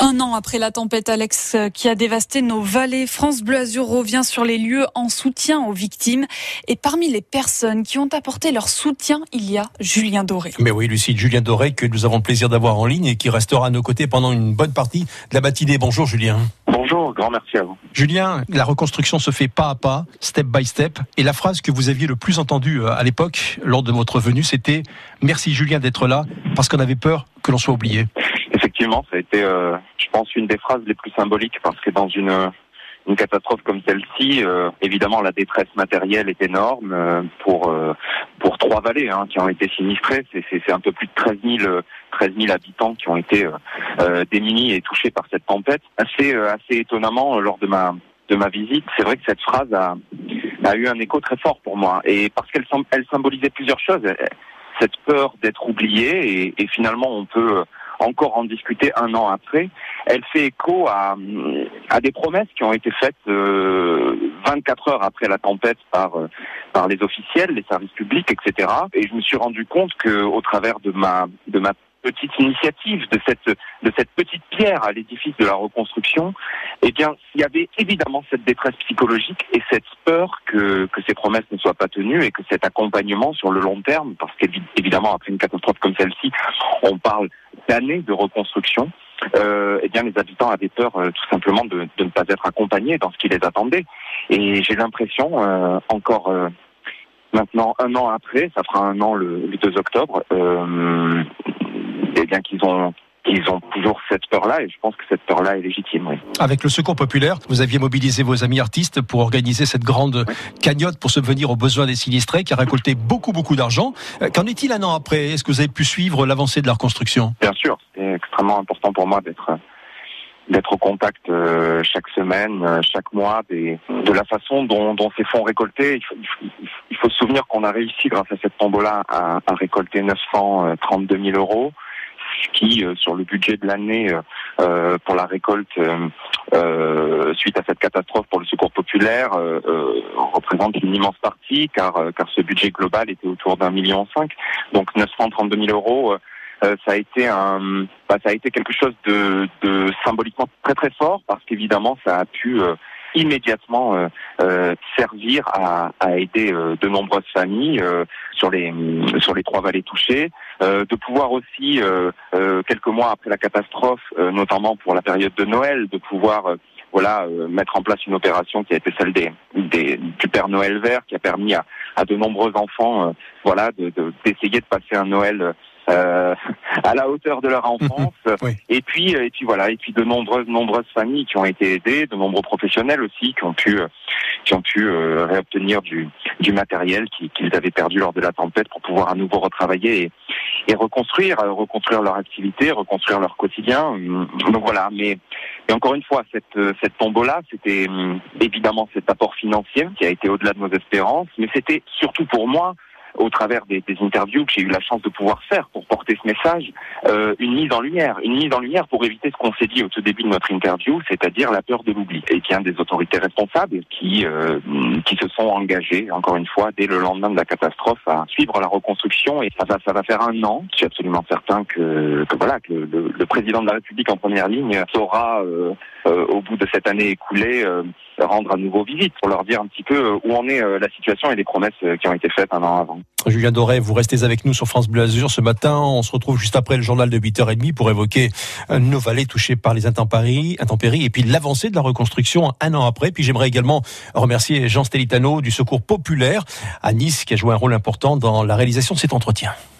Un an après la tempête Alex qui a dévasté nos vallées, France Bleu Azur revient sur les lieux en soutien aux victimes. Et parmi les personnes qui ont apporté leur soutien, il y a Julien Doré. Mais oui, Lucie, Julien Doré, que nous avons le plaisir d'avoir en ligne et qui restera à nos côtés pendant une bonne partie de la matinée. Bonjour Julien. Bonjour, grand merci à vous. Julien, la reconstruction se fait pas à pas, step by step. Et la phrase que vous aviez le plus entendue euh, à l'époque, lors de votre venue, c'était Merci Julien d'être là, parce qu'on avait peur que l'on soit oublié effectivement, ça a été, euh, je pense, une des phrases les plus symboliques parce que dans une une catastrophe comme celle-ci, euh, évidemment, la détresse matérielle est énorme euh, pour pour trois vallées hein, qui ont été sinistrées. C'est un peu plus de 13 000 13 000 habitants qui ont été démunis et touchés par cette tempête. Assez assez étonnamment, lors de ma de ma visite, c'est vrai que cette phrase a a eu un écho très fort pour moi et parce qu'elle elle symbolisait plusieurs choses. Cette peur d'être oublié et, finalement on peut encore en discuter un an après. Elle fait écho à, à des promesses qui ont été faites euh, 24 heures après la tempête par euh, par les officiels, les services publics, etc. Et je me suis rendu compte que au travers de ma de ma petite initiative, de cette, de cette petite pierre à l'édifice de la reconstruction, eh bien, il y avait évidemment cette détresse psychologique et cette peur que, que ces promesses ne soient pas tenues et que cet accompagnement sur le long terme, parce qu'évidemment, après une catastrophe comme celle-ci, on parle d'années de reconstruction, euh, eh bien, les habitants avaient peur euh, tout simplement de, de, ne pas être accompagnés dans ce qui les attendait. Et j'ai l'impression, euh, encore maintenant un an après, ça fera un an le, le 2 octobre, bien qu'ils ont ils ont toujours cette peur-là et je pense que cette peur-là est légitime. Oui. Avec le Secours populaire, vous aviez mobilisé vos amis artistes pour organiser cette grande cagnotte pour subvenir aux besoins des sinistrés qui a récolté beaucoup beaucoup d'argent. Euh, qu'en est-il un an après? Est-ce que vous avez pu suivre l'avancée de la reconstruction? Bien sûr, c'est extrêmement important pour moi d'être d'être au contact euh, chaque semaine, euh, chaque mois, des, de la façon dont, dont ces fonds récoltés. Il faut, il faut, se souvenir qu'on a réussi, grâce à cette tombola, à, à récolter 932 000 euros qui, euh, sur le budget de l'année euh, euh, pour la récolte suite à cette catastrophe pour le secours populaire, représente une immense partie, car, car ce budget global était autour d'un million cinq. Donc 932 000 euros, ça a été un, bah, ça a été quelque chose de, de symboliquement très très fort, parce qu'évidemment ça a pu immédiatement euh, euh, servir à, aider euh, de nombreuses familles sur les sur les trois vallées touchées, de pouvoir aussi quelques mois après la catastrophe, notamment pour la période de Noël, de pouvoir voilà mettre en place une opération qui a été celle des, des du Père Noël vert, qui a permis à, à de nombreux enfants voilà d'essayer de, de, passer un Noël euh, à la hauteur de leur enfance. Et puis, et puis voilà, et puis de nombreuses, nombreuses familles qui ont été aidées, de nombreux professionnels aussi qui ont pu, qui ont pu euh, réobtenir du, du matériel qu'ils avaient perdu lors de la tempête pour pouvoir à nouveau retravailler et, et reconstruire, euh, reconstruire leur activité, reconstruire leur quotidien. Donc voilà, mais et encore une fois, cette, cette tombola, c'était évidemment cet apport financier qui a été au-delà de nos espérances, mais c'était surtout pour moi au travers des, des interviews que j'ai eu la chance de pouvoir faire pour porter ce message, euh, une mise en lumière, une mise en lumière pour éviter ce qu'on s'est dit au tout début de notre interview, c'est-à-dire la peur de l'oubli. Et bien des autorités responsables qui euh, qui se sont engagées, encore une fois, dès le lendemain de la catastrophe, à suivre la reconstruction. Et ça va, ça va faire un an. Je suis absolument certain que, que voilà, que le, le, président de la République en première ligne saura, euh, euh au bout de cette année écoulée, euh, rendre à nouveau visite pour leur dire un petit peu où en est la situation et les promesses qui ont été faites un an avant. Julien Doré, vous restez avec nous sur France Bleu Azur ce matin. On se retrouve juste après le journal de 8h30 pour évoquer nos vallées touchées par les intempéries, intempéries et puis l'avancée de la reconstruction un an après. Puis j'aimerais également remercier Jean Stelitano du Secours Populaire à Nice qui a joué un rôle important dans la réalisation de cet entretien.